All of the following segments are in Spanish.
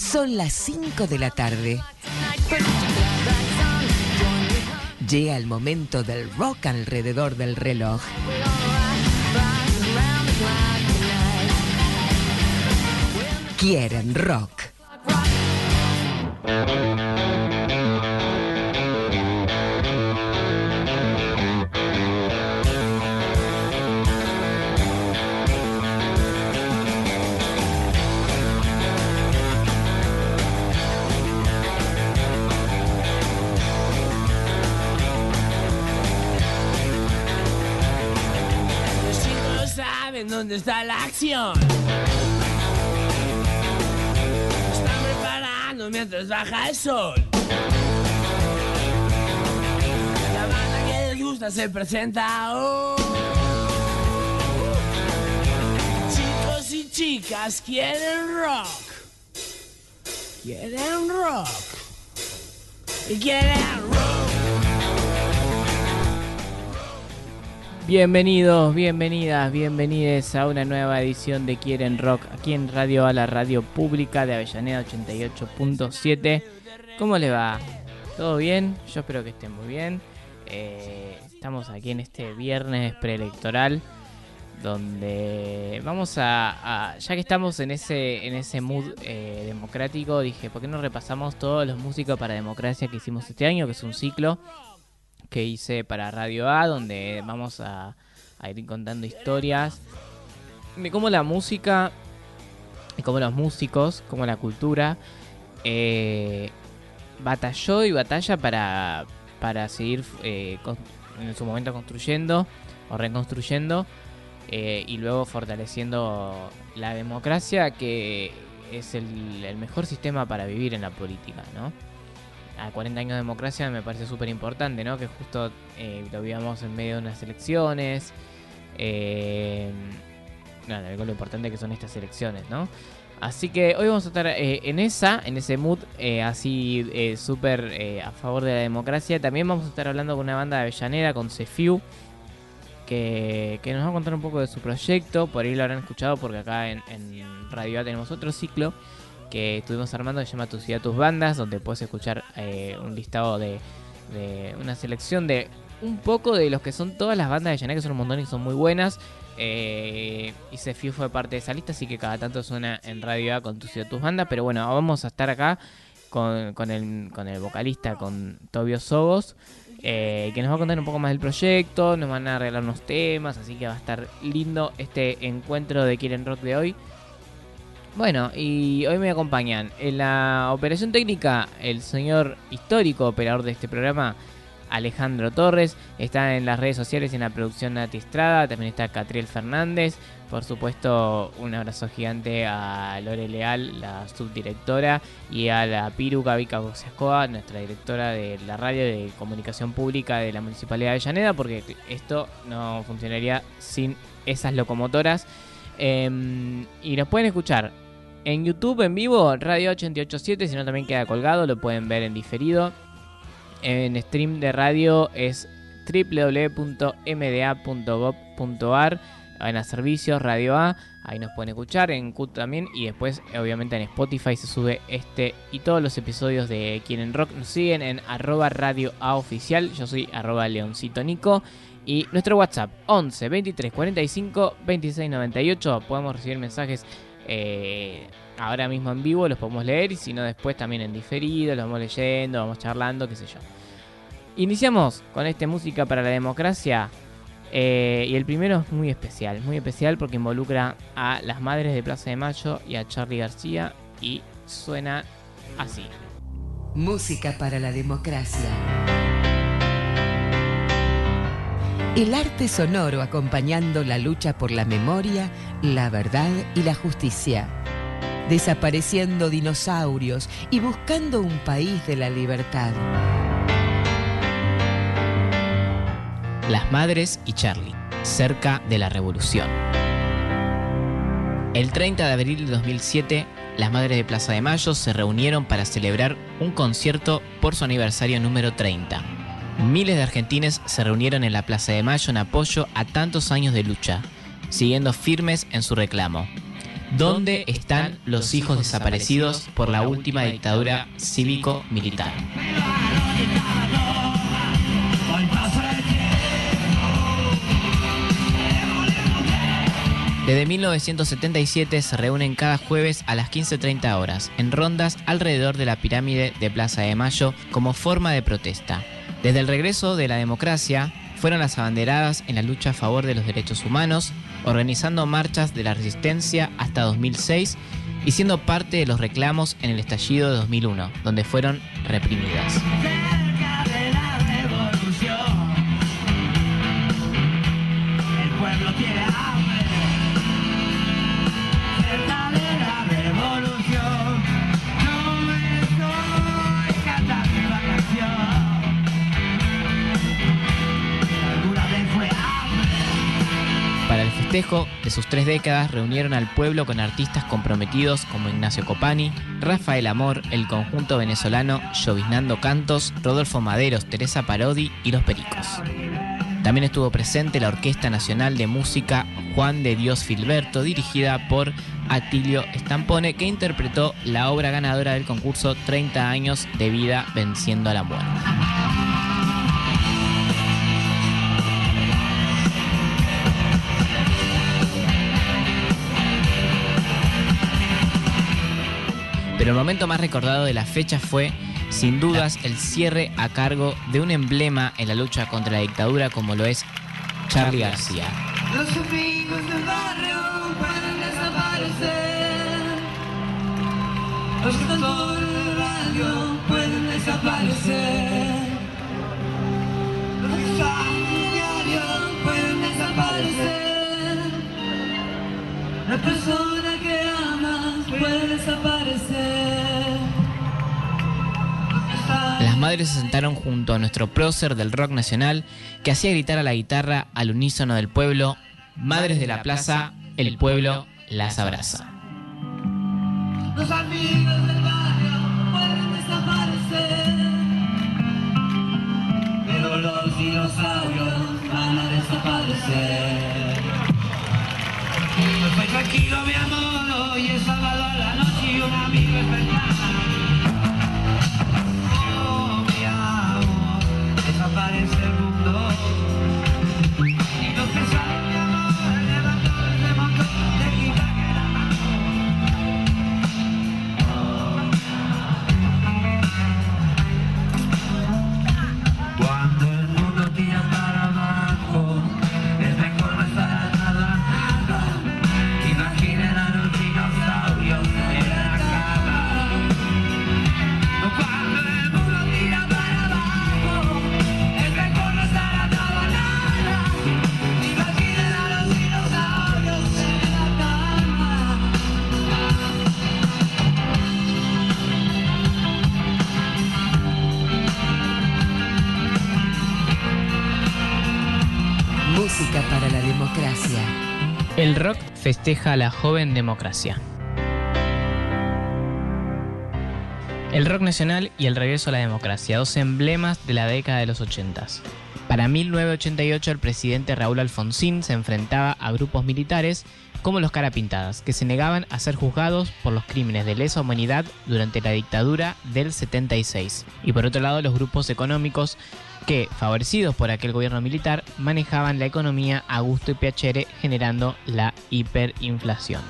Son las 5 de la tarde. Llega el momento del rock alrededor del reloj. Quieren rock. Dónde está la acción. Están preparando mientras baja el sol. La banda que les gusta se presenta hoy. Chicos y chicas quieren rock. Quieren rock. Y quieren Bienvenidos, bienvenidas, bienvenides a una nueva edición de Quieren Rock aquí en Radio A, la radio pública de Avellaneda 88.7. ¿Cómo le va? ¿Todo bien? Yo espero que estén muy bien. Eh, estamos aquí en este viernes preelectoral donde vamos a, a- ya que estamos en ese en ese mood eh, democrático, dije, ¿por qué no repasamos todos los músicos para democracia que hicimos este año, que es un ciclo? Que hice para Radio A, donde vamos a, ir contando historias de cómo la música, y cómo los músicos, cómo la cultura eh, batalló y batalla para, para seguir eh, en su momento construyendo o reconstruyendo eh, y luego fortaleciendo la democracia que es el mejor sistema para vivir en la política, ¿no? A 40 años de democracia me parece súper importante, ¿no? Que justo eh, lo vivamos en medio de unas elecciones. Eh, algo lo importante que son estas elecciones, ¿no? Así que hoy vamos a estar eh, en esa, en ese mood eh, así súper a favor de la democracia. También vamos a estar hablando con una banda de Avellaneda, con Cefiu, que, que nos va a contar un poco de su proyecto. Por ahí lo habrán escuchado porque acá en, en Radio A tenemos otro ciclo que estuvimos armando se llama Tu Ciudad, Tus Bandas, donde puedes escuchar eh, un listado de, de una selección de un poco de los que son todas las bandas de Llané, que son un montón y son muy buenas. Eh, y Cefiu fue parte de esa lista, así que cada tanto suena en Radio A con Tu Ciudad, Tus Bandas. Pero bueno, vamos a estar acá con, con, el, con el vocalista, con Tobio Sobos. eh, que nos va a contar un poco más del proyecto, nos van a arreglar unos temas, así que va a estar lindo este encuentro de Quieren Rock de hoy. Bueno, y hoy me acompañan en la operación técnica el señor histórico operador de este programa, Alejandro Torres. Está en las redes sociales en la producción Nati Estrada. También está Catriel Fernández. Por supuesto, un abrazo gigante a Lore Leal, la subdirectora, y a la Piru Gavica Boxiascoa, nuestra directora de la radio de comunicación pública de la Municipalidad de Avellaneda, porque esto no funcionaría sin esas locomotoras. Em, y nos pueden escuchar en YouTube en vivo, Radio 887, si no también queda colgado, lo pueden ver en diferido. En stream de radio es www.mda.gov.ar. En los servicios Radio A, ahí nos pueden escuchar, en CUT también, y después obviamente en Spotify se sube este y todos los episodios de Quieren Rock. Nos siguen en arroba radio A oficial, yo soy arroba leoncito nico. Y nuestro WhatsApp 11 23 45 26 98. Podemos recibir mensajes eh, ahora mismo en vivo, los podemos leer. Y si no, después también en diferido, los vamos leyendo, vamos charlando, qué sé yo. Iniciamos con este Música para la Democracia. eh, y el primero es muy especial, muy especial porque involucra a las madres de Plaza de Mayo y a Charlie García. Y suena así. Música para la democracia. El arte sonoro acompañando la lucha por la memoria, la verdad y la justicia. Desapareciendo dinosaurios y buscando un país de la libertad. Las Madres y Charlie, cerca de la revolución. El 30 de abril de 2007, las Madres de Plaza de Mayo se reunieron para celebrar un concierto por su aniversario número 30. Miles de argentines se reunieron en la Plaza de Mayo en apoyo a tantos años de lucha, siguiendo firmes en su reclamo. ¿Dónde están los hijos desaparecidos por la última dictadura cívico-militar? Desde 1977 se reúnen cada jueves a las 15.30 horas, en rondas alrededor de la pirámide de Plaza de Mayo como forma de protesta. Desde el regreso de la democracia, fueron las abanderadas en la lucha a favor de los derechos humanos, organizando marchas de la resistencia hasta 2006 y siendo parte de los reclamos en el estallido de 2001, donde fueron reprimidas. Festejo de sus tres décadas reunieron al pueblo con artistas comprometidos como Ignacio Copani, Rafael Amor, el conjunto venezolano Lloviznando Cantos, Rodolfo Maderos, Teresa Parodi y Los Pericos. También estuvo presente la Orquesta Nacional de Música Juan de Dios Filberto, dirigida por Atilio Stampone, que interpretó la obra ganadora del concurso 30 años de vida venciendo a la muerte. Pero el momento más recordado de la fecha fue, sin dudas, el cierre a cargo de un emblema en la lucha contra la dictadura como lo es Charlie García. Los amigos del barrio pueden desaparecer. Los cantores del barrio pueden desaparecer. Los diarios pueden desaparecer. La persona madres se sentaron junto a nuestro prócer del rock nacional que hacía gritar a la guitarra al unísono del pueblo, Madres de la Plaza, el pueblo las abraza. Pero los dinosaurios van a desaparecer. Tranquilo mi amor, El rock festeja a la joven democracia. El rock nacional y el regreso a la democracia, dos emblemas de la década de los 80. Para 1988 el presidente Raúl Alfonsín se enfrentaba a grupos militares como los Carapintadas, que se negaban a ser juzgados por los crímenes de lesa humanidad durante la dictadura del 76. Y por otro lado los grupos económicos que, favorecidos por aquel gobierno militar, manejaban la economía a gusto y piacere generando la hiperinflación.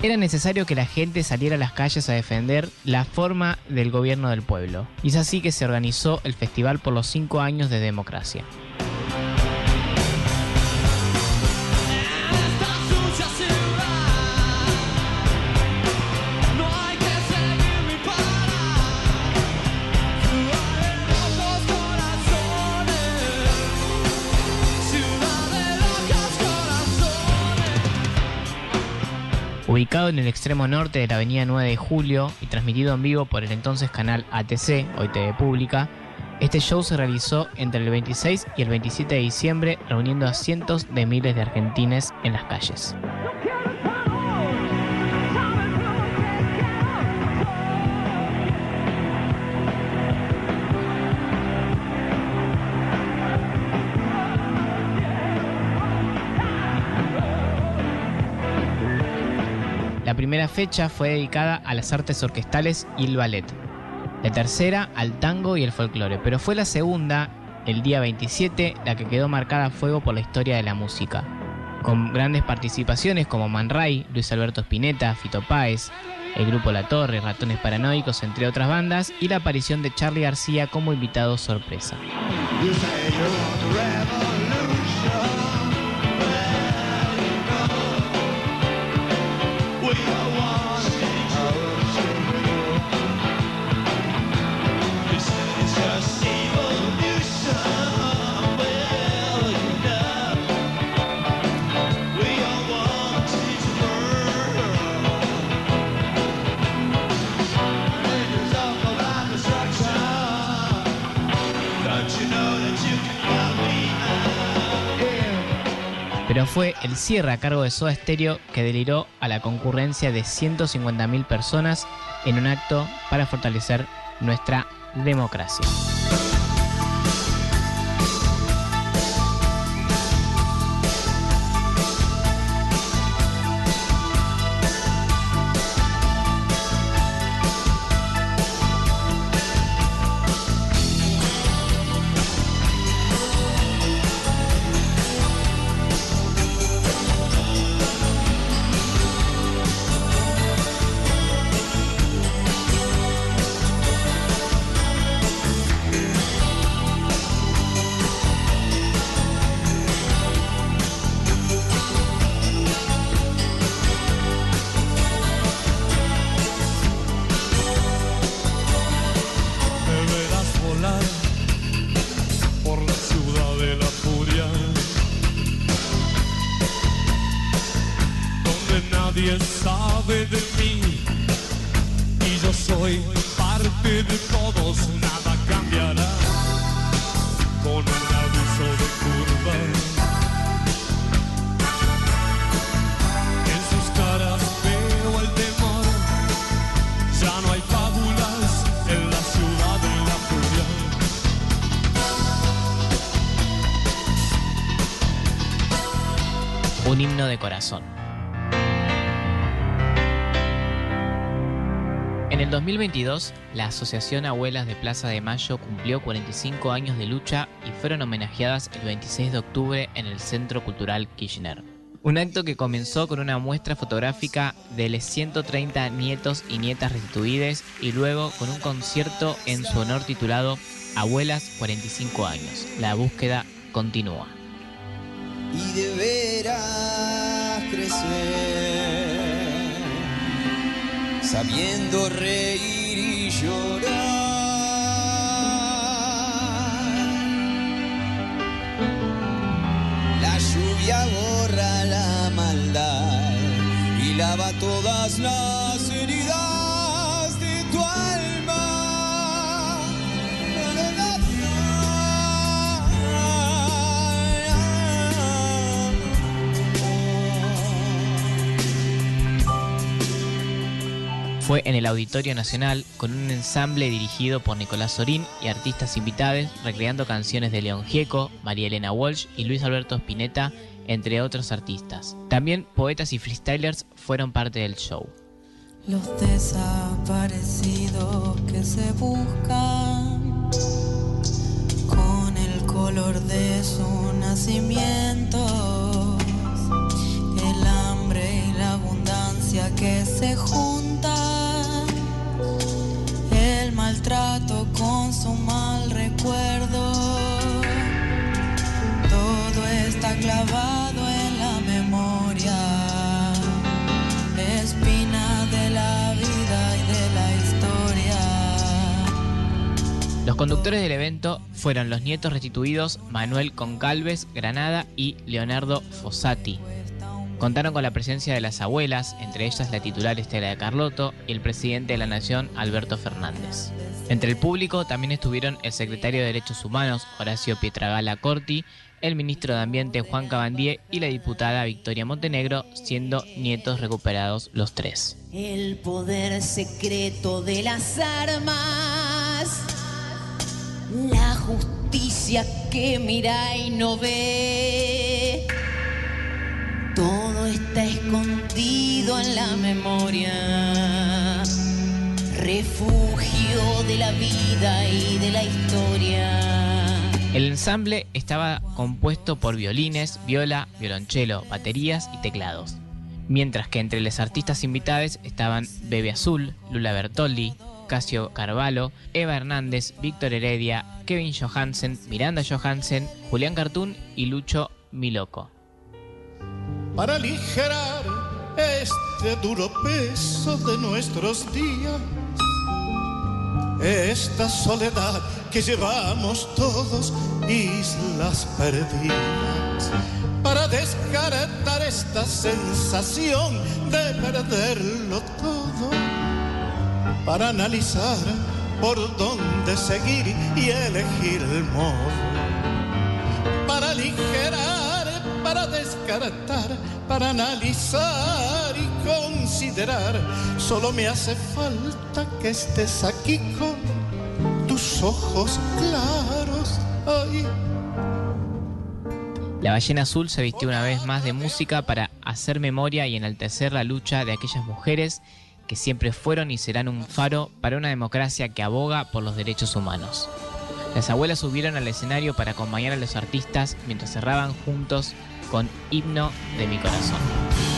Era necesario que la gente saliera a las calles a defender la forma del gobierno del pueblo, y es así que se organizó el Festival por los 5 años de democracia. Ubicado en el extremo norte de la avenida 9 de Julio y transmitido en vivo por el entonces canal ATC, hoy TV Pública, este show se realizó entre el 26 y el 27 de diciembre reuniendo a cientos de miles de argentines en las calles. Primera fecha fue dedicada a las artes orquestales y el ballet. La tercera al tango y el folclore, pero fue la segunda, el día 27, la que quedó marcada a fuego por la historia de la música. Con grandes participaciones como Man Ray, Luis Alberto Spinetta, Fito Páez, el grupo La Torre, Ratones Paranoicos, entre otras bandas, y la aparición de Charlie García como invitado sorpresa. Fue el cierre a cargo de Soda Stereo que deliró a la concurrencia de 150.000 personas en un acto para fortalecer nuestra democracia. 2022, la Asociación Abuelas de Plaza de Mayo cumplió 45 años de lucha y fueron homenajeadas el 26 de octubre en el Centro Cultural Kirchner. Un acto que comenzó con una muestra fotográfica de los 130 nietos y nietas restituides y luego con un concierto en su honor titulado Abuelas 45 años. La búsqueda continúa sabiendo reír y llorar. La lluvia borra la maldad y lava todas las heridas. Fue en el Auditorio Nacional con un ensamble dirigido por Nicolás Sorín y artistas invitados recreando canciones de León Gieco, María Elena Walsh y Luis Alberto Spinetta, entre otros artistas. También poetas y freestylers fueron parte del show. Los desaparecidos que se buscan con el color de su nacimiento, el hambre y la abundancia que se juntan maltrato con su mal recuerdo. Todo está clavado en la memoria, espina de la vida y de la historia. Los conductores del evento fueron los nietos restituidos Manuel Concalves Granada y Leonardo Fossati. Contaron con la presencia de las abuelas, entre ellas la titular Estela de Carlotto y el presidente de la Nación, Alberto Fernández. Entre el público también estuvieron el secretario de Derechos Humanos, Horacio Pietragala Corti, el ministro de Ambiente, Juan Cabandier, y la diputada Victoria Montenegro, siendo nietos recuperados los tres. El poder secreto de las armas, la justicia que mira y no ve todo está escondido en la memoria, refugio de la vida y de la historia. El ensamble estaba compuesto por violines, viola, violonchelo, baterías y teclados. Mientras que entre los artistas invitados estaban Bebe Azul, Lula Bertoldi, Casio Carvalho, Eva Hernández, Víctor Heredia, Kevin Johansen, Miranda Johansen, Julián Cartún y Lucho Miloco. Para aligerar este duro peso de nuestros días, esta soledad que llevamos todos, islas perdidas, para descartar esta sensación de perderlo todo, para analizar por dónde seguir y elegir el modo, para aligerar, para descartar, para analizar y considerar, solo me hace falta que estés aquí con tus ojos claros. La ballena azul se vistió una vez más de música para hacer memoria y enaltecer la lucha de aquellas mujeres que siempre fueron y serán un faro para una democracia que aboga por los derechos humanos. Las abuelas subieron al escenario para acompañar a los artistas mientras cerraban juntos con Himno de mi corazón.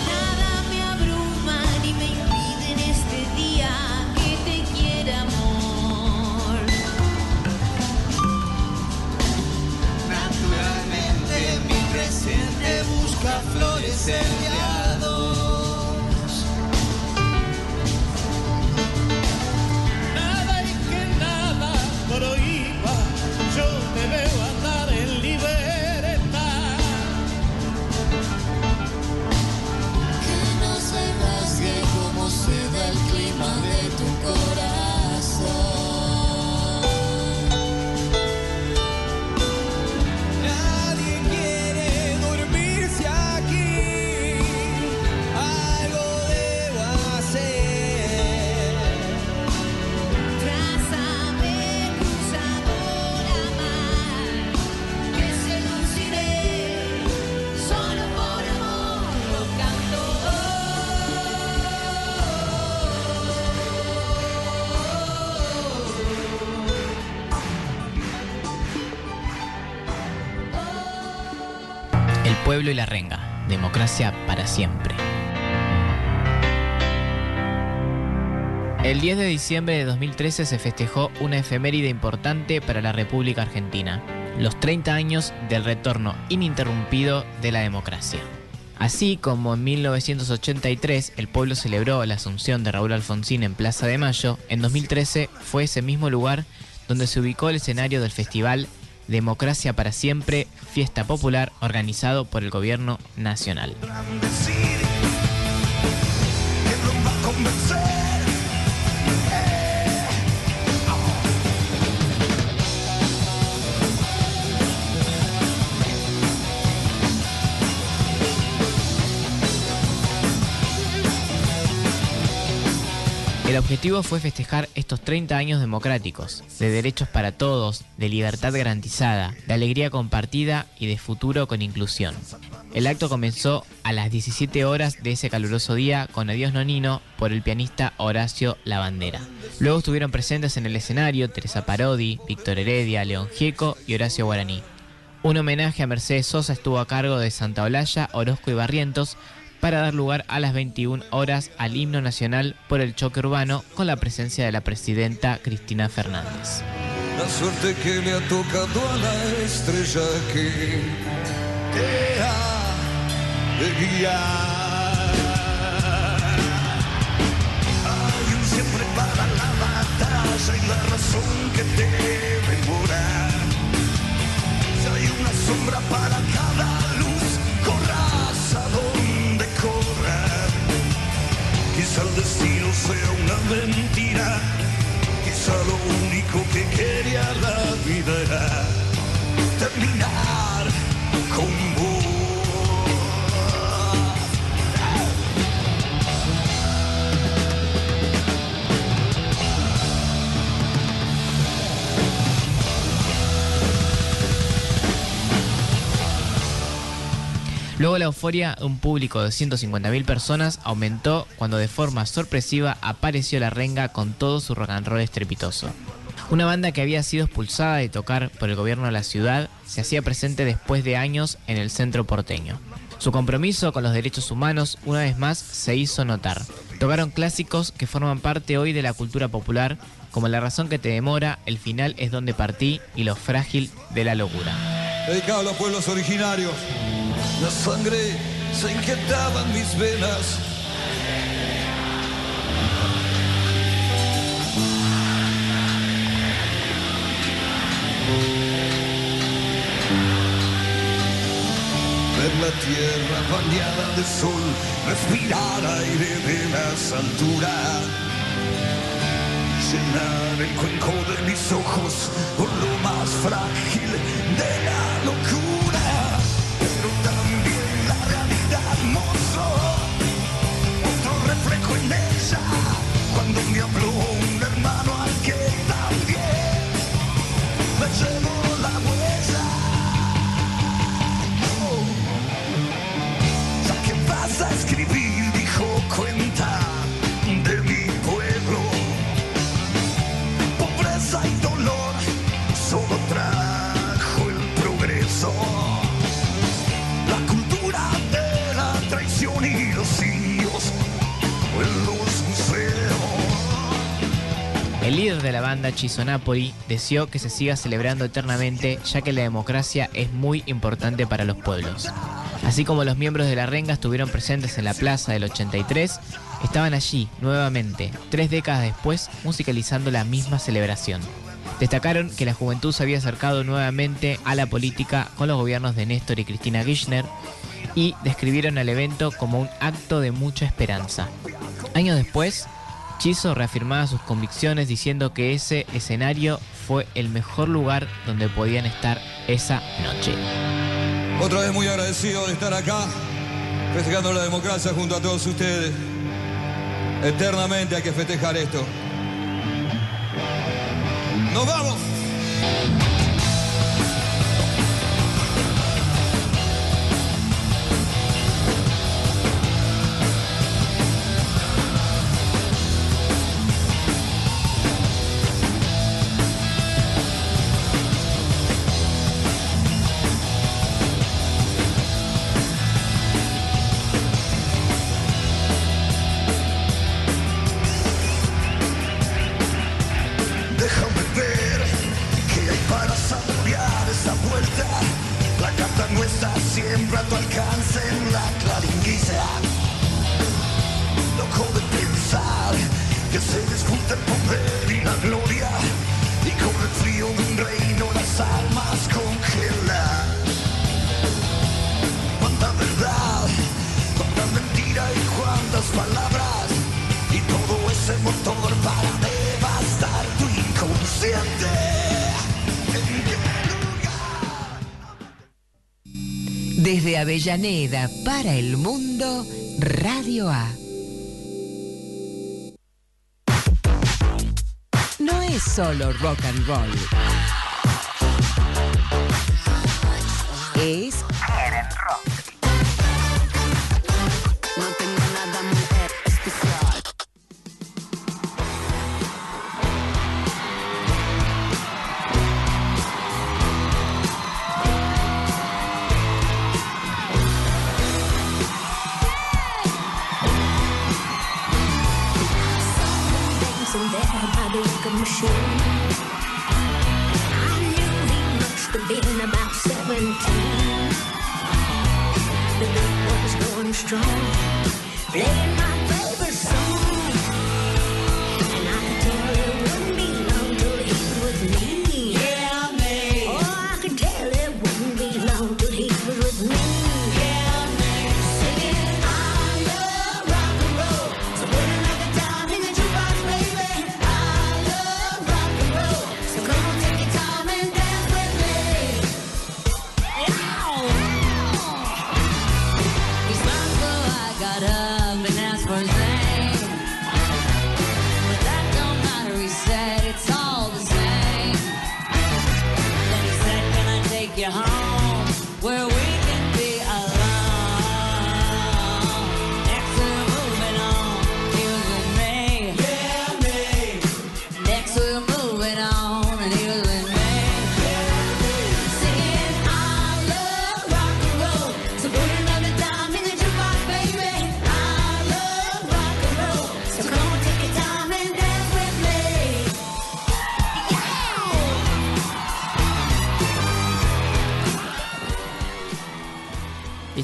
Nada me abruma ni me impide en este día que te quiera amor. Naturalmente mi presente busca florecer de pueblo y la renga. Democracia para siempre. El 10 de diciembre de 2013 se festejó una efeméride importante para la República Argentina, los 30 años del retorno ininterrumpido de la democracia. Así como en 1983 el pueblo celebró la asunción de Raúl Alfonsín en Plaza de Mayo, en 2013 fue ese mismo lugar donde se ubicó el escenario del festival Democracia para Siempre, fiesta popular organizado por el gobierno nacional. El objetivo fue festejar estos 30 años democráticos, de derechos para todos, de libertad garantizada, de alegría compartida y de futuro con inclusión. El acto comenzó a las 17 horas de ese caluroso día con Adiós Nonino por el pianista Horacio Lavandera. Luego estuvieron presentes en el escenario Teresa Parodi, Víctor Heredia, León Gieco y Horacio Guaraní. Un homenaje a Mercedes Sosa estuvo a cargo de Santa Olalla, Orozco y Barrientos para dar lugar a las 21 horas al himno nacional por el choque urbano con la presencia de la presidenta Cristina Fernández. La suerte que le ha tocado a la estrella que te ha de guiar. Hay un siempre para la batalla y la razón que debe morar. Si hay una sombra para cada el destino sea una mentira. Quizá lo único que quería la vida era Luego la euforia de un público de 150.000 personas aumentó cuando de forma sorpresiva apareció la renga con todo su rock and roll estrepitoso. Una banda que había sido expulsada de tocar por el gobierno de la ciudad se hacía presente después de años en el centro porteño. Su compromiso con los derechos humanos una vez más se hizo notar. Tocaron clásicos que forman parte hoy de la cultura popular, como La razón que te demora, El final es donde partí y Lo frágil de la locura. Dedicado a los pueblos originarios. La sangre se inquietaba en mis venas. Ver la tierra bañada de sol, respirar aire de las alturas. Llenar el cuenco de mis ojos con lo más frágil de la locura. En El líder de la banda, Chizo Napoli, deseó que se siga celebrando eternamente ya que la democracia es muy importante para los pueblos. Así como los miembros de la renga estuvieron presentes en la plaza del 83, estaban allí nuevamente, tres décadas después, musicalizando la misma celebración. Destacaron que la juventud se había acercado nuevamente a la política con los gobiernos de Néstor y Cristina Kirchner y describieron el evento como un acto de mucha esperanza. Años después, Chizo reafirmaba sus convicciones diciendo que ese escenario fue el mejor lugar donde podían estar esa noche. Otra vez muy agradecido de estar acá, festejando la democracia junto a todos ustedes. Eternamente hay que festejar esto. ¡Nos vamos! Avellaneda para el mundo, Radio A. No es solo rock and roll. Es No the machine. I knew he must have been about 17. The beat was going strong, playing my favorite song.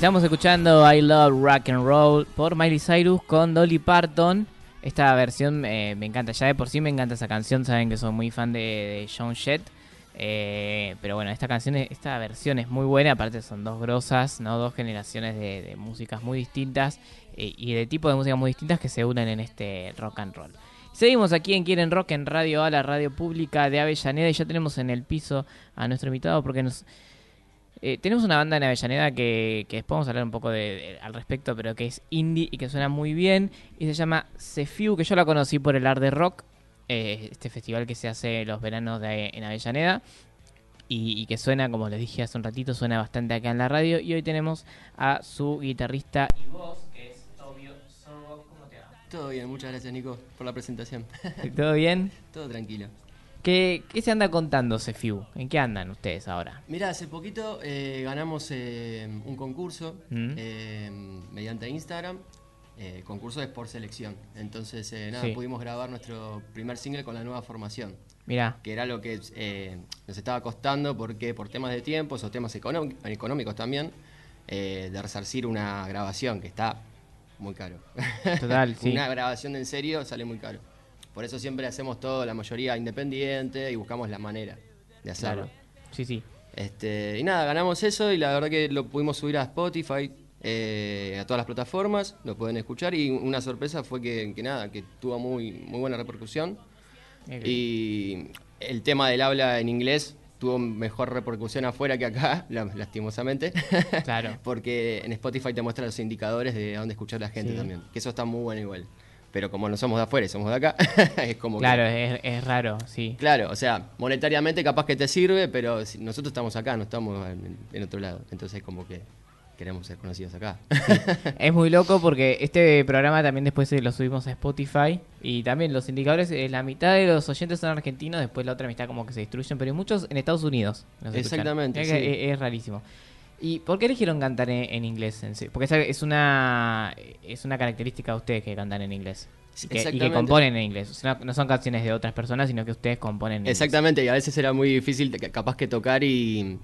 Estamos escuchando I Love Rock and Roll por Miley Cyrus con Dolly Parton. Esta versión eh, me encanta, ya de por sí me encanta esa canción, saben que soy muy fan de, de John Jett. Eh, pero bueno, esta canción, es- esta versión es muy buena, aparte son dos grosas, ¿no? Dos generaciones de, músicas muy distintas eh, y de tipo de música muy distintas que se unen en este rock and roll. Seguimos aquí en Quieren Rock en Radio A, la radio pública de Avellaneda y ya tenemos en el piso a nuestro invitado porque nos, eh, tenemos una banda en Avellaneda que, que después vamos a hablar un poco de, de- al respecto, pero que es indie y que suena muy bien. Y se llama Cefiu, que yo la conocí por el Art de Rock, eh, este festival que se hace los veranos de, en Avellaneda. Y, y que suena, como les dije hace un ratito, suena bastante acá en la radio. Y hoy tenemos a su guitarrista y voz, que es Tobio Sorbo. ¿Cómo te va? Todo bien, muchas gracias Nico por la presentación. ¿Todo bien? Todo tranquilo. ¿Qué, qué se anda contando Cefiu? ¿En qué andan ustedes ahora? Mira, hace poquito eh, ganamos eh, un concurso Mm. eh, mediante Instagram. Eh, concurso es por selección. Entonces, eh, nada, Sí. pudimos grabar nuestro primer single con la nueva formación. Mirá, Que era lo que eh, nos estaba costando porque por temas de tiempos o temas económi- económicos también, eh, de resarcir una grabación que está muy caro. Total, sí. Una grabación en serio sale muy caro. Por eso siempre hacemos todo, la mayoría independiente y buscamos la manera de hacerlo. claro. Sí, sí. Este, y nada, ganamos eso y la verdad que lo pudimos subir a Spotify, eh, a todas las plataformas, lo pueden escuchar y una sorpresa fue que, que nada, que tuvo muy, muy buena repercusión y el tema del habla en inglés tuvo mejor repercusión afuera que acá, la- lastimosamente. Claro. Porque en Spotify te muestra los indicadores de dónde escuchar la gente Sí. también, que eso está muy bueno igual. Pero como no somos de afuera y somos de acá, es como que- Claro, es, es raro, sí. Claro, o sea, monetariamente capaz que te sirve, pero nosotros estamos acá, no estamos en, en otro lado. Entonces como que queremos ser conocidos acá. Es muy loco porque este programa también después eh, lo subimos a Spotify y también los indicadores, eh, la mitad de los oyentes son argentinos, después la otra mitad como que se destruyen, pero hay muchos en Estados Unidos. Exactamente, Es, sí. que es- es rarísimo. ¿Y por qué eligieron cantar en, en inglés? en sí? Porque esa es una es una característica de ustedes que cantan en inglés. Y que, y que Exactamente. componen en inglés. O sea, no son canciones de otras personas, sino que ustedes componen en inglés. Exactamente, y a veces era muy difícil capaz que tocar y,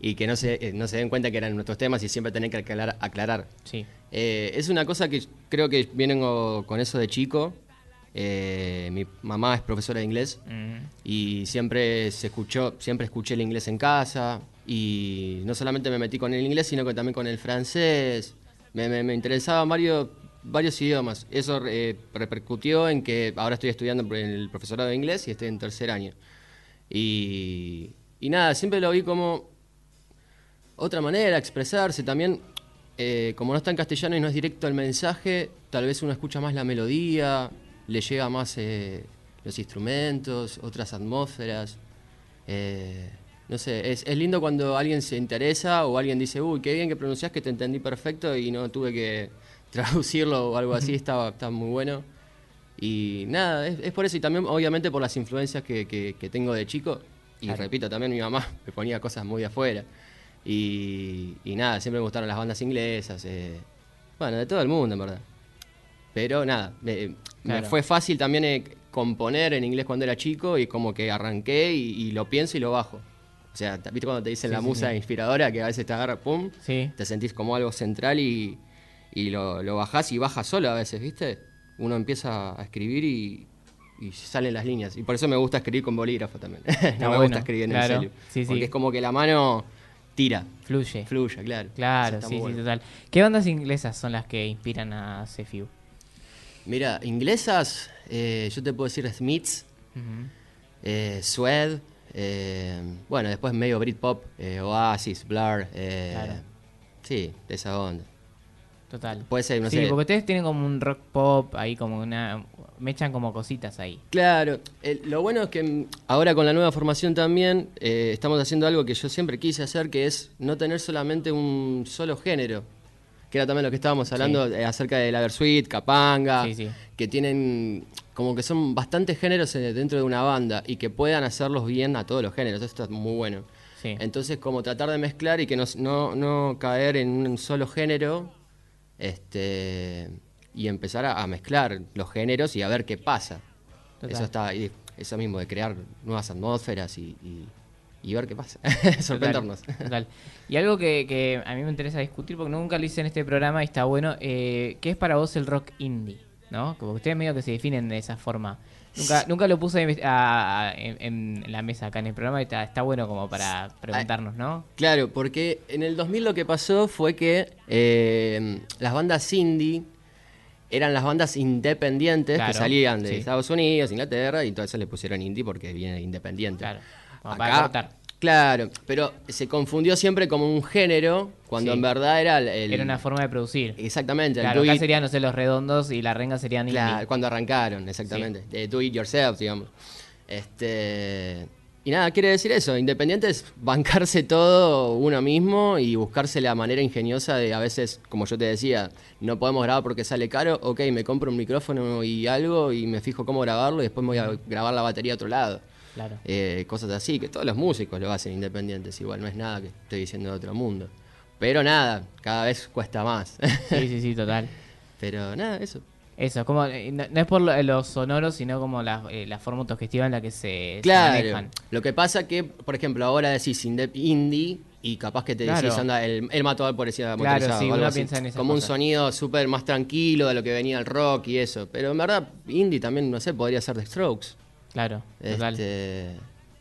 y que no se, eh, no se den cuenta que eran nuestros temas y siempre tener que aclarar. aclarar. Sí. Eh, es una cosa que creo que vienen con eso de chico. Eh, mi mamá es profesora de inglés Mm, y siempre se escuchó, siempre escuché el inglés en casa y no solamente me metí con el inglés, sino que también con el francés. Me, interesaban varios, varios idiomas. Eso eh, repercutió en que ahora estoy estudiando en el profesorado de inglés y estoy en tercer año. Y, y nada, siempre lo vi como otra manera de expresarse. También, eh, como no está en castellano y no es directo el mensaje, tal vez uno escucha más la melodía, le llega más eh, los instrumentos, otras atmósferas. No sé, es, es lindo cuando alguien se interesa o alguien dice, uy, qué bien que pronunciás, que te entendí perfecto y no tuve que traducirlo o algo así, estaba, estaba muy bueno. Y nada, es, es por eso y también obviamente por las influencias que, que- que tengo de chico. Y Claro. repito, también mi mamá me ponía cosas muy de afuera. Y, y nada, siempre me gustaron las bandas inglesas. eh, bueno, de todo el mundo, en verdad. Pero nada, me, fue fácil también eh, componer en inglés cuando era chico y como que arranqué y, y lo pienso y lo bajo. O sea, ¿viste cuando te dicen Sí, la sí, musa sí. inspiradora que a veces te agarra, pum, Sí. te sentís como algo central y, y lo, lo bajás y baja solo a veces, ¿viste? Uno empieza a escribir y, y salen las líneas. Y por eso me gusta escribir con bolígrafo también. no me bueno, gusta escribir en claro. el celu. Sí, sí. Porque es como que la mano tira, Fluye. fluye, claro. Claro, sí, sí, total. ¿Qué bandas inglesas son las que inspiran a Cefiu? Mira, inglesas, eh, yo te puedo decir Smiths, eh, Suede, eh, bueno, después medio Britpop, eh, Oasis, Blur, eh, Claro. sí, de esa onda. Total. Puede ser, no sí, sé. porque ustedes tienen como un rock pop ahí, como una. Me echan como cositas ahí. Claro, el- lo bueno es que ahora con la nueva formación también eh, estamos haciendo algo que yo siempre quise hacer, que es no tener solamente un solo género. Que era también lo que estábamos hablando eh, acerca de la Versuit, Capanga, Sí, sí. que tienen como que son bastantes géneros eh, dentro de una banda y que puedan hacerlos bien a todos los géneros. Esto es muy bueno. Entonces, como tratar de mezclar y que no, no, no caer en un solo género este y empezar a, a mezclar los géneros y a ver qué pasa. Total. Eso está y eso mismo, de crear nuevas atmósferas y, y- y ver qué pasa. Sorprendernos. Total, total. Y algo que, que a mí me interesa discutir, porque nunca lo hice en este programa y está bueno, eh, ¿qué es para vos el rock indie? ¿No? Como ustedes medio que se definen de esa forma. Nunca, nunca lo puse a- a- en, en la mesa acá en el programa y está, está bueno como para preguntarnos, ¿no? Claro, porque en el 2000 lo que pasó fue que eh, las bandas indie eran las bandas independientes Claro, que salían de sí. Estados Unidos, Inglaterra, y entonces le pusieron indie porque viene de independiente. Claro, como para cortar. Claro, pero se confundió siempre como un género, cuando Sí. en verdad era el... el- Era una forma de producir. Exactamente, Claro, acá it- serían, no sé, los redondos y la renga serían indie. Claro, cuando arrancaron, exactamente. De do it yourself, digamos. Este. Y nada, quiere decir eso. Independiente es bancarse todo uno mismo y buscarse la manera ingeniosa de a veces, como yo te decía, no podemos grabar porque sale caro. Ok, me compro un micrófono y algo y me fijo cómo grabarlo y después me voy a grabar la batería a otro lado. Claro. Eh, cosas así, que todos los músicos lo hacen independientes, igual no es nada que estoy diciendo de otro mundo. Pero nada, cada vez cuesta más. Sí, sí, sí, total. Pero nada, eso. Eso, como eh, no, no es por lo- los sonoros, sino como la, eh, la forma autogestiva en la que se, se Claro. manejan. Lo que pasa que, por ejemplo, ahora decís indie y capaz que te Claro. decís, anda, el, el matador policía Claro, motorizado, sí, uno piensa en esas Como un sonido súper más tranquilo de lo que venía el rock y eso. Pero en verdad, indie también, no sé, podría ser The Strokes. Claro, total. Este,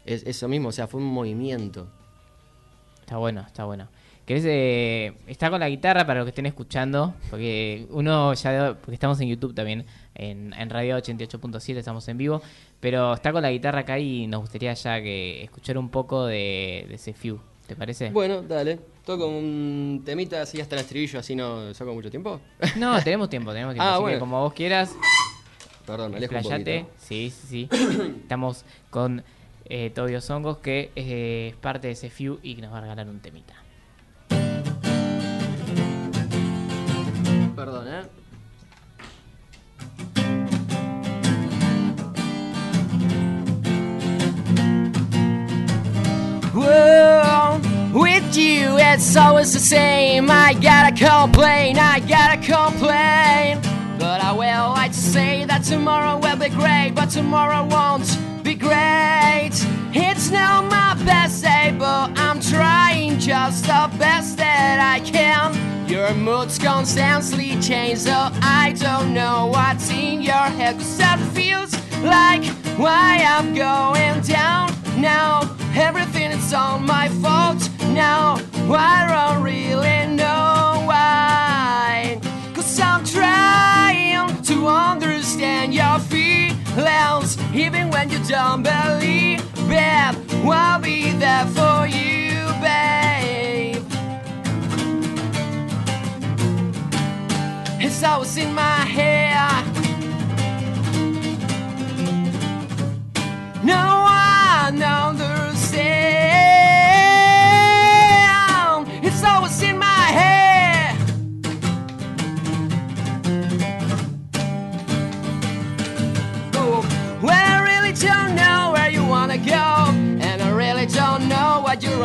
es eso mismo, o sea, fue un movimiento. Está bueno, está bueno. ¿Querés, eh, está con la guitarra para los que estén escuchando? Porque uno ya, porque estamos en YouTube también, en, en Radio 88.7, estamos en vivo, pero está con la guitarra acá y nos gustaría ya que escuchar un poco de, de ese Few, ¿te parece? Bueno, dale. Toco un temita así hasta el estribillo, así no saco mucho tiempo. No, tenemos tiempo, tenemos tiempo, Ah, así que bueno. como vos quieras, Perdón, me alejo un poquito. Sí, sí, sí. Estamos con eh, Tobio Hongos, que eh, es parte de ese Few y que nos va a regalar un temita. Perdón, ¿eh? Whoa, with you it's always the same. I gotta complain, I gotta complain. But I will like to say that tomorrow will be great, but tomorrow won't be great. It's not my best day, but I'm trying just the best that I can. Your moods constantly change, so I don't know what's in your head. Cause that feels like why I'm going down now. Everything is all my fault now. I don't really know why. Cause I'm trying understand your feelings, even when you don't believe it. I'll be there for you, babe. It's always in my head.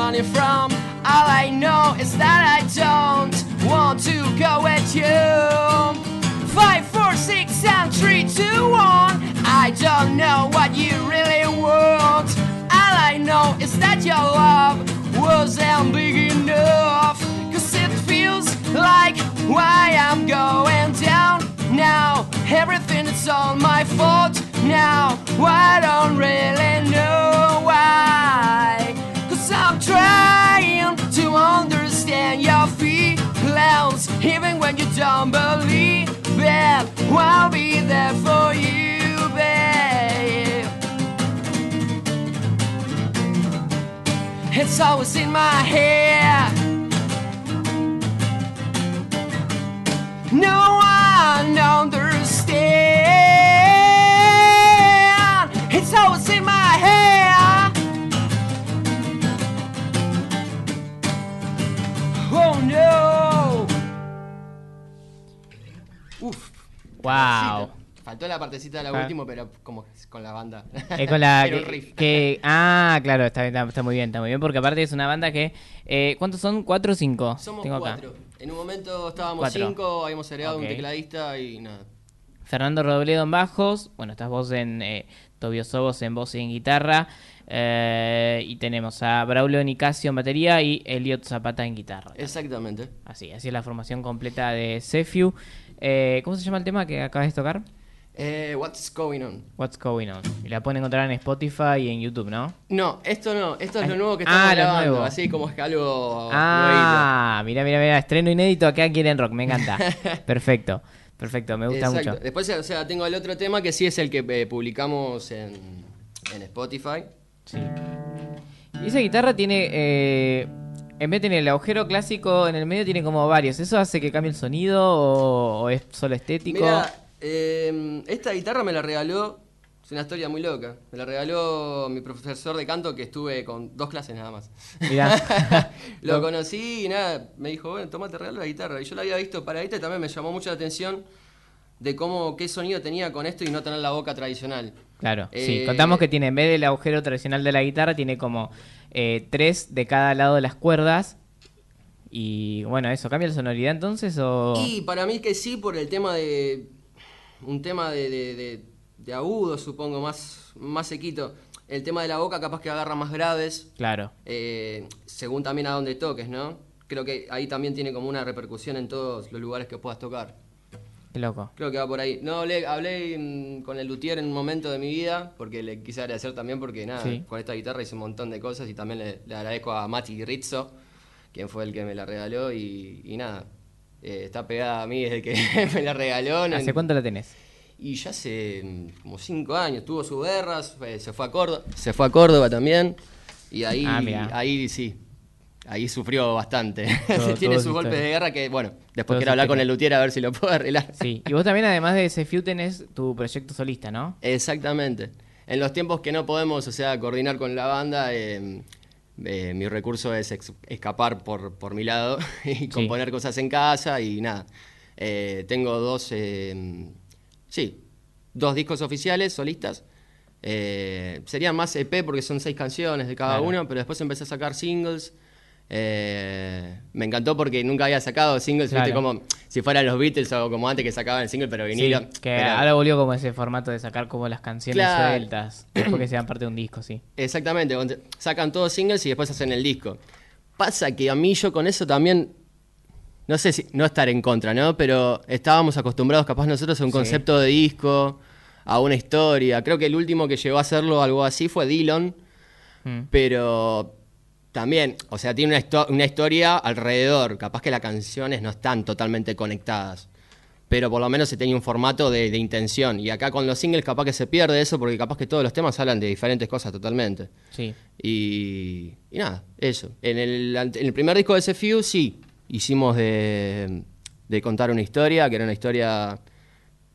Running from. All I know is that I don't want to go with you. Five, four, six, and three, two, one. I don't know what you really want. All I know is that your love wasn't big enough. Cause it feels like why I'm going down now. Everything is all my fault now. I don't really know I'm trying to understand your feelings. Even when you don't believe it, I'll be there for you, babe. It's always in my head. No one understands. Wow. Faltó la partecita de lo Ah. último, pero como con la banda. Es con la que, riff. que- ah claro está, está, muy bien está muy bien porque aparte es una banda que eh, ¿cuántos son? ¿cuatro o cinco? Somos Tengo acá. cuatro. En un momento estábamos Cuatro. cinco, habíamos agregado un tecladista y nada. Fernando Robledo en bajos bueno estás vos en eh, Tobio Sobos en voz y en guitarra. eh, y tenemos a Braulio Nicasio en batería y Elliot Zapata en guitarra. Exactamente. Así, así es la formación completa de Cefiu. Eh, ¿Cómo se llama el tema que acabas de tocar? Eh, what's going on? What's Going On. Y la pueden encontrar en Spotify y en YouTube, ¿no? No, esto no, esto es Ah, lo nuevo que ah, estamos lo grabando, nuevo. así como es que algo Ah, mira, mira, mira, estreno inédito acá en Quieren Rock, me encanta. Perfecto, perfecto, me gusta Exacto. mucho. Después, o sea, tengo el otro tema que sí es el que eh, publicamos en, en Spotify. Sí. Y esa guitarra tiene, eh, en vez de tener el agujero clásico en el medio, tiene como varios. ¿Eso hace que cambie el sonido o, o es solo estético? Mira, eh, esta guitarra me la regaló, es una historia muy loca, me la regaló mi profesor de canto que estuve con dos clases nada más. Mirá. Lo conocí y nada, me dijo, bueno, toma, te regalo la guitarra. Y yo la había visto paradita y también me llamó mucho la atención de cómo, qué sonido tenía con esto y no tener la boca tradicional. Claro, sí. Eh, Contamos que tiene, en vez del agujero tradicional de la guitarra, tiene como eh, tres de cada lado de las cuerdas. Y bueno, eso, ¿cambia la sonoridad entonces o...? Y para mí que sí, por el tema de. Un tema de, de, de- de agudo, supongo, más, más sequito. El tema de la boca, capaz que agarra más graves, Claro, eh, según también a dónde toques, ¿no? Creo que ahí también tiene como una repercusión en todos los lugares que puedas tocar. Qué loco. Creo que va por ahí. No, hablé, hablé mm, con el luthier en un momento de mi vida, porque le quise agradecer también, porque nada, Sí. con esta guitarra hice un montón de cosas y también le, le agradezco a Mati Rizzo, quien fue el que me la regaló y, y nada. eh, está pegada a mí desde que me la regaló. ¿Hace cuánto la tenés? Y ya hace mm, como cinco años, tuvo sus guerras, fue- se fue a Córdoba, se fue a Córdoba también. Y ahí, Ah, ahí sí, ahí sufrió bastante. Todo- Tiene sus su golpes de guerra que, bueno, después Todo quiero hablar con el luthier a ver si lo puedo arreglar. Sí. Y vos también, además de ese Few, tenés tu proyecto solista, ¿no? Exactamente. En los tiempos que no podemos, o sea, coordinar con la banda, eh, eh, mi recurso es escapar por, por mi lado y componer cosas en casa y nada. Eh, tengo dos, sí, dos discos oficiales, solistas. Serían más EP porque son seis canciones de cada Claro. uno, pero después empecé a sacar singles. Eh, me encantó porque nunca había sacado singles, viste, como si fueran los Beatles o como antes que sacaban el single, pero vinilo. Sí, que Pero- ahora volvió como ese formato de sacar como las canciones Claro. sueltas, después que sean parte de un disco, sí. Exactamente, sacan todos singles y después hacen el disco. Pasa que a mí yo con eso también, no sé si, no estar en contra, ¿no? Pero estábamos acostumbrados capaz nosotros a un Sí. concepto de disco, a una historia. Creo que el último que llegó a hacerlo algo así fue Dillon, Mm. pero también, o sea, tiene una, histo- una historia alrededor. Capaz que las canciones no están totalmente conectadas. Pero por lo menos se tenía un formato de, de intención. Y acá con los singles capaz que se pierde eso porque capaz que todos los temas hablan de diferentes cosas totalmente. Sí. Y, y nada, eso. En el, ante- en el primer disco de Few, sí, hicimos de, de contar una historia, que era una historia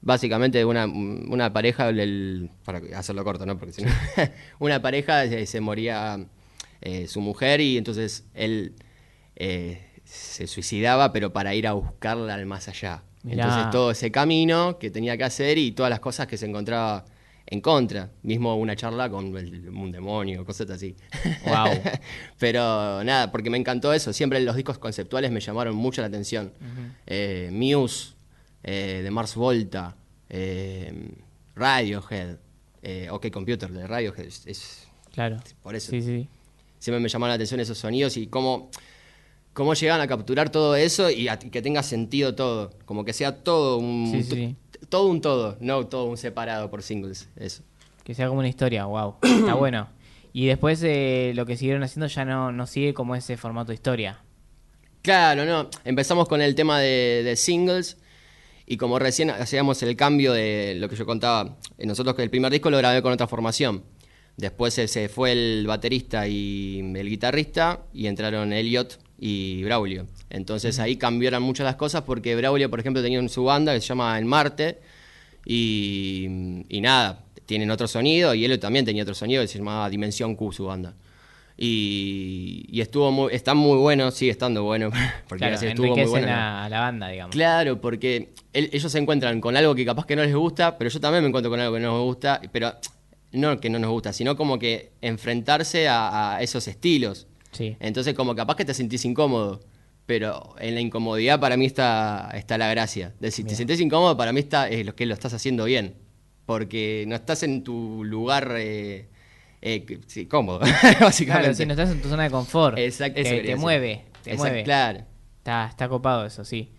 básicamente de una, una pareja, el- para hacerlo corto, ¿no? Porque si no, una pareja se moría eh, su mujer y entonces él eh, se suicidaba, pero para ir a buscarla al más allá. Mirá. Entonces todo ese camino que tenía que hacer y todas las cosas que se encontraba en contra. Mismo una charla con el- un demonio, cosas así. Guau. Pero nada, porque me encantó eso. Siempre los discos conceptuales me llamaron mucho la atención. Eh, Muse, eh, de Mars Volta, eh, Radiohead, OK Computer de Radiohead. Es, es- Claro. por eso. Sí, sí. Siempre me llamaron la atención esos sonidos y cómo, cómo llegan a capturar todo eso y, a- que tenga sentido todo. Como que sea todo un, Sí, sí. t- todo un todo, no todo un separado por singles. Eso. Que sea como una historia, wow. Está bueno. Y después eh, lo que siguieron haciendo ya no, no sigue como ese formato de historia. Claro, no. Empezamos con el tema de, de singles y como recién hacíamos el cambio de lo que yo contaba, eh, nosotros que el primer disco lo grabé con otra formación. Después se, fue el baterista y el guitarrista y entraron Elliot y Braulio. Entonces ahí cambiaron muchas las cosas porque Braulio, por ejemplo, tenía su banda que se llama El Marte y, y nada, tienen otro sonido y Elliot también tenía otro sonido que se llamaba Dimensión Q su banda. Y, y estuvo muy, está muy bueno, sigue estando bueno, porque Claro, estuvo muy bueno. a, la banda, digamos. Claro, porque el- ellos se encuentran con algo que capaz que no les gusta, pero yo también me encuentro con algo que no me gusta, pero no que no nos gusta, sino como que enfrentarse a, a esos estilos. Sí. Entonces como capaz que te sentís incómodo, pero en la incomodidad para mí está, está la gracia. De si te sentís incómodo, para mí está es lo que lo estás haciendo bien. porque no estás en tu lugar eh, eh, que- sí, cómodo, básicamente. Claro, si no estás en tu zona de confort. Exacto, eso te, mueve, te mueve. Claro. Está, está copado eso, sí.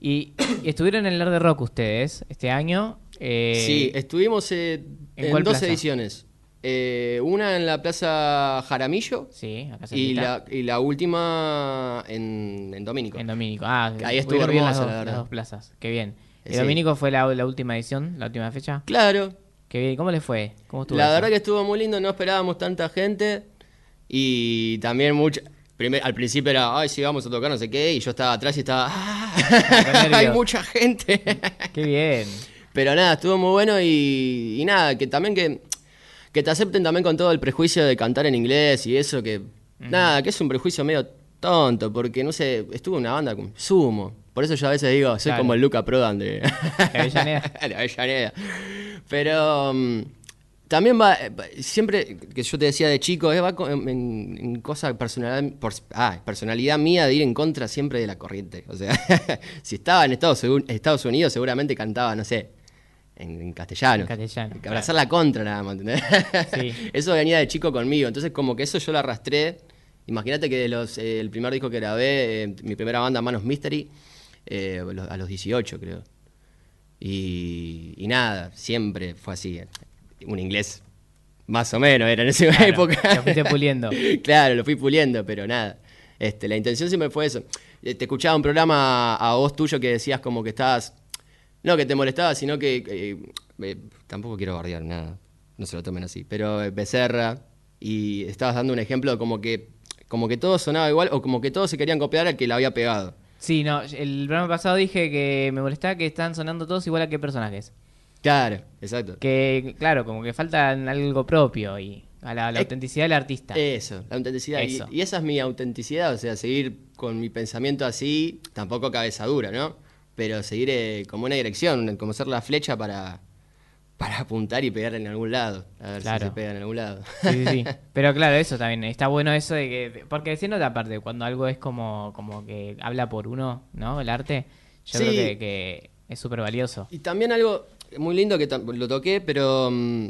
Y, y estuvieron en el Lar de Rock ustedes este año. eh, Sí, estuvimos eh, ¿en dos plaza? ediciones. Eh, una en la Plaza Jaramillo Sí, acá y la, y la última en, en Domínico. En Domínico. Ah, Ahí estuvo pudieron bien las hermosa, dos, la verdad. las dos plazas. Qué bien. ¿Y Sí. Domínico fue la, la última edición, la última fecha? Claro, Qué bien. ¿Cómo le fue? ¿Cómo estuvo la eso? verdad que estuvo muy lindo, no esperábamos tanta gente y también mucha... primer- al principio era, ay, sí, vamos a tocar, no sé qué, y yo estaba atrás y estaba, "Ah, hay mucha gente. Qué bien. Pero nada, estuvo muy bueno y, y nada, que también que, que te acepten también con todo el prejuicio de cantar en inglés y eso, que nada, que es un prejuicio medio tonto, porque no sé, estuvo en una banda con Sumo. Por eso yo a veces digo, soy Claro. como el Luca Prodan de Avellaneda. de Avellaneda. Pero mm, también va, eh, va- siempre que yo te decía de chico, eh, va en, en- cosa personal, por- ah, personalidad mía de ir en contra siempre de la corriente. O sea, si estaba en Estados, Uni- Estados Unidos seguramente cantaba, no sé, en, en castellano. En castellano, Que Abrazar la contra nada más, ¿entendés? Sí. Eso venía de chico conmigo, entonces como que eso yo lo arrastré. Imagínate que de los, eh, el primer disco que grabé, eh, mi primera banda, Manos Mystery, a los 18 creo. Y, y nada, siempre fue así. Un inglés más o menos era en esa Claro, época. lo fuiste puliendo. claro, lo fui puliendo, pero nada. Este, la intención siempre fue eso. Eh, Te escuchaba un programa a vos tuyo que decías como que estabas... No que te molestaba, sino que... eh, eh, tampoco quiero bardear nada, no se lo tomen así. Pero eh, Becerra, y estabas dando un ejemplo como que, como que todo sonaba igual o como que todos se querían copiar al que la había pegado. Sí, no, el programa pasado dije que me molestaba que están sonando todos igual a qué personajes. Claro, exacto. Que, claro, como que falta algo propio y a la, la Eh, autenticidad del artista. Eso, la autenticidad. Y- Eso. Y, esa es mi autenticidad, o sea, seguir con mi pensamiento así, tampoco cabeza dura, ¿no? Pero seguir eh, como una dirección, como ser la flecha para, para apuntar y pegar en algún lado. A ver Claro. si se pega en algún lado. Sí, sí, sí. Pero claro, eso también. Está bueno eso de que. Porque siendo otra parte, cuando algo es como, como que habla por uno, ¿no? El arte, yo Sí. creo que, que es súper valioso. Y también algo muy lindo que lo toqué, pero mm,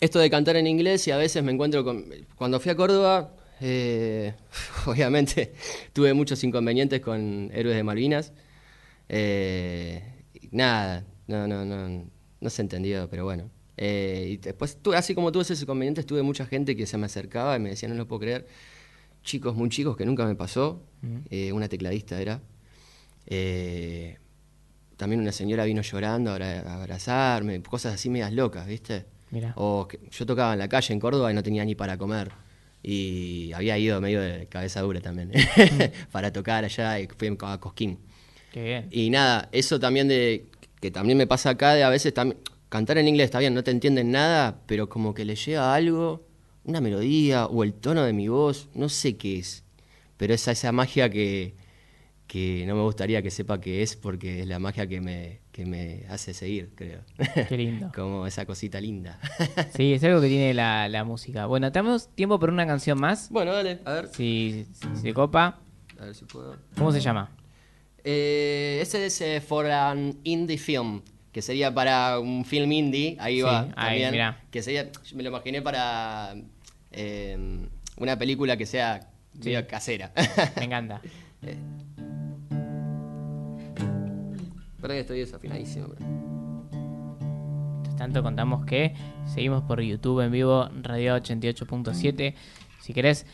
esto de cantar en inglés y a veces me encuentro con... Cuando fui a Córdoba, eh, obviamente tuve muchos inconvenientes con Héroes de Malvinas. Eh, nada, no, no, no, no se entendió, pero bueno. Eh, y después, así como tuve esos inconvenientes, tuve mucha gente que se me acercaba y me decía, no lo puedo creer. Chicos muy chicos que nunca me pasó, una tecladista era. Eh, también una señora vino llorando a abra- a abrazarme, cosas así medias locas, ¿viste? Mira. O que yo tocaba en la calle en Córdoba y no tenía ni para comer. Y había ido medio de cabeza dura también para tocar allá y fui a Cosquín. Qué bien. Y nada, eso también de que también me pasa acá de a veces también cantar en inglés está bien, no te entienden nada, pero como que le llega algo, una melodía o el tono de mi voz, no sé qué es, pero es esa magia que, que no me gustaría que sepa qué es porque es la magia que me, que me hace seguir, creo. Qué lindo. como esa cosita linda. Sí, es algo que tiene la, la música. Bueno, tenemos tiempo por una canción más. bueno, dale, a ver, Si, si se copa. a ver si puedo. ¿Cómo se llama? Eh, ese es eh, for an indie film, que sería para un film indie, ahí Sí, va. ahí, también, mirá. Que sería, me lo imaginé para eh, una película que sea Sí. medio casera. Me encanta. Que estoy desafinadísimo. pero- Mientras tanto, contamos que seguimos por YouTube en vivo, Radio 88.7. Si querés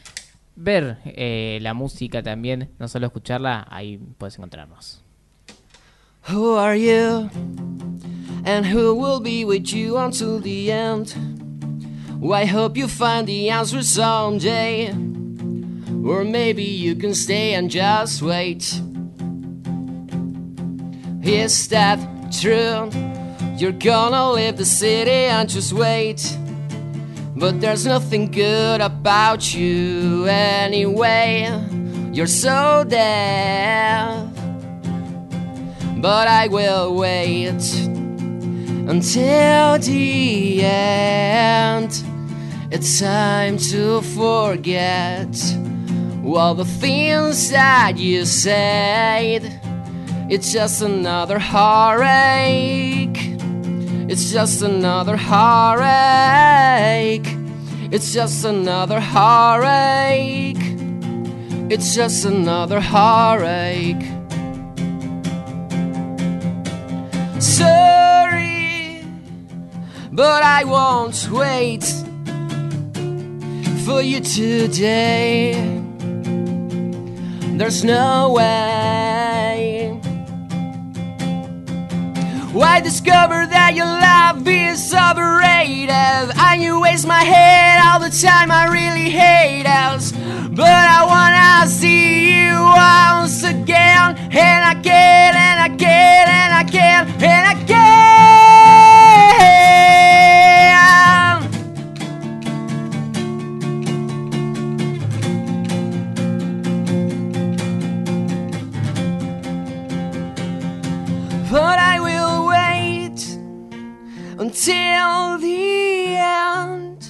ver eh, la música también, no solo escucharla, ahí puedes encontrarnos. Who are you? And who will be with you until the end? Well, I hope you find the answer someday. Or maybe you can stay and just wait. Is that true? You're gonna leave the city and just wait. But there's nothing good about you anyway. You're so deaf but I will wait until the end. It's time to forget all the things that you said. It's just another heartache. It's just another heartache. It's just another heartache. It's just another heartache. Sorry, but I won't wait for you today. There's no way. I discovered that your love is overrated And you waste my head all the time, I really hate us. But I wanna see you once again And again, and again, and again, and again until the end.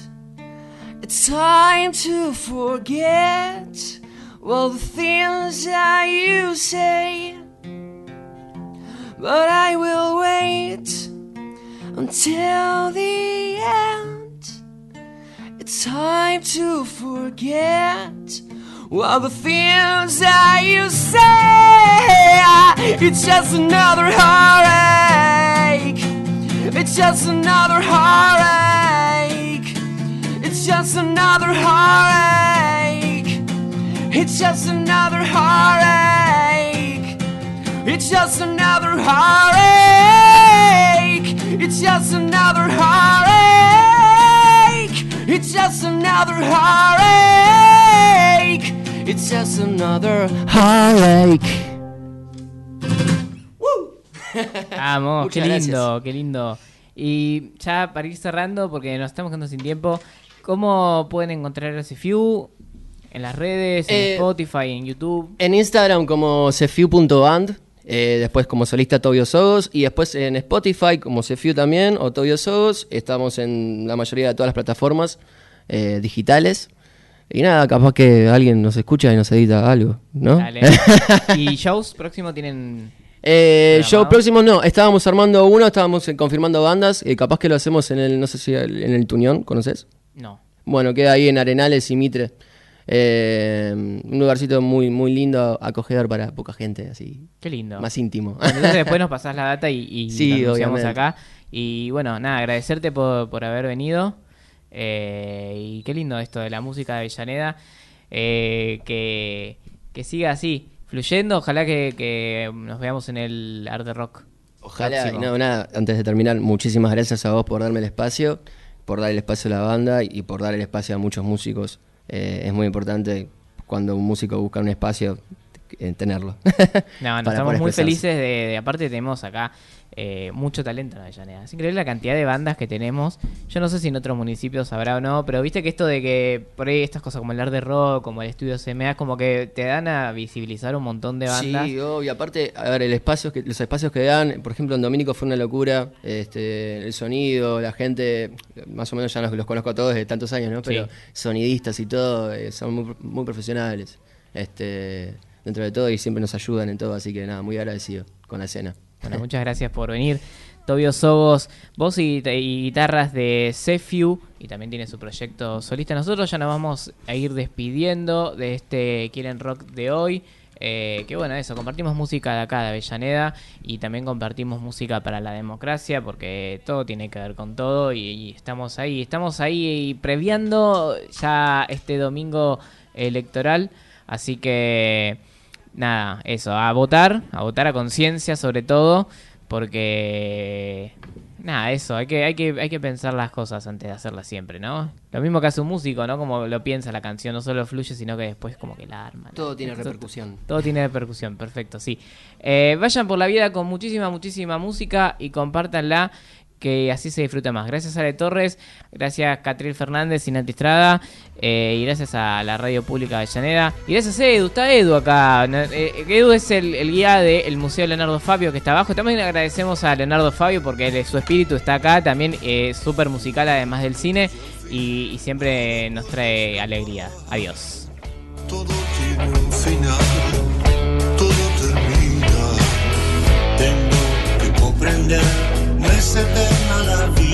It's time to forget all the things that you say. But I will wait until the end. It's time to forget all the things that you say. It's just another heartache. It's just another heartache. It's just another heartache. It's just another heartache. It's just another heartache. It's just another heartache. It's just another heartache. It's just another heartache. Vamos, Muchas qué lindo, gracias. qué lindo. Y ya para ir cerrando, porque nos estamos quedando sin tiempo, ¿cómo pueden encontrar a Cefiu? En las redes, en Eh, Spotify, en YouTube. En Instagram como cefiu.band, eh, después como solista Tobio Sogos y después en Spotify como cefiu también o Tobio Sogos. Estamos en la mayoría de todas las plataformas eh, digitales. Y nada, capaz que alguien nos escucha y nos edita algo, ¿no? Dale. ¿Y shows próximo tienen Eh, show próximo no, estábamos armando uno, estábamos eh, confirmando bandas, eh, capaz que lo hacemos en el, no sé si el- en el Tuñón, ¿conoces? No. Bueno, queda ahí en Arenales y Mitre. Eh, un lugarcito muy, muy lindo, acogedor para poca gente, así, Qué lindo. más íntimo. Entonces después nos pasás la data y, y Sí, lo anunciamos obviamente. acá. Y bueno, nada, agradecerte por, por haber venido. Eh, y qué lindo esto de la música de Avellaneda. Eh, que, que siga así, fluyendo. Ojalá que, que nos veamos en el Art de Rock. Ojalá, próximo. no, nada, antes de terminar, muchísimas gracias a vos por darme el espacio, por dar el espacio a la banda y por dar el espacio a muchos músicos. Eh, es muy importante cuando un músico busca un espacio, eh, tenerlo. No, no, estamos muy felices de, de- aparte tenemos acá eh, mucho talento en Avellaneda. Es increíble la cantidad de bandas que tenemos. Yo no sé si en otros municipios habrá o no, pero viste que esto de que por ahí estas cosas como el Art de Rock, como el estudio CMA, como que te dan a visibilizar un montón de bandas. Sí, obvio. Aparte, a ver, el espacio que, los espacios que dan, por ejemplo, en Domínico fue una locura. Este, el sonido, la gente, más o menos ya los, los conozco a todos de tantos años, ¿no? Pero Sí. sonidistas y todo, eh, son muy, muy profesionales. Este, dentro de todo y siempre nos ayudan en todo, así que nada, muy agradecido con la escena. Bueno, muchas gracias por venir. Tobio Sogos, voz y, y guitarras de Cefiu y también tiene su proyecto solista. Nosotros ya nos vamos a ir despidiendo de este Quieren Rock de hoy. Eh, que bueno, eso, compartimos música de acá, de Avellaneda, y también compartimos música para la democracia, porque todo tiene que ver con todo, y, y estamos ahí, estamos ahí previando ya este domingo electoral, así que nada, eso, a votar, a votar a conciencia sobre todo, porque nada, eso, hay que, hay que, hay que pensar las cosas antes de hacerlas siempre, ¿no? Lo mismo que hace un músico, ¿no? Como lo piensa la canción, no solo fluye, sino que después como que la arma. Todo tiene repercusión. Todo tiene repercusión, perfecto, sí. Eh, vayan por la vida con muchísima, muchísima música y compártanla, que así se disfruta más. Gracias a Ale Torres, gracias Catril Fernández y Nati Estrada, eh, y gracias a la Radio Pública de Avellaneda. Y gracias a Edu, está Edu acá. Eh, Edu es el, guía del Museo Leonardo Fabio que está abajo. También agradecemos a Leonardo Fabio porque su espíritu está acá, también eh, súper musical además del cine, y, y siempre nos trae alegría. Adiós. Todo tiene un final, es eterna la vida,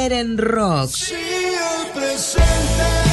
Quieren rock. Si el presente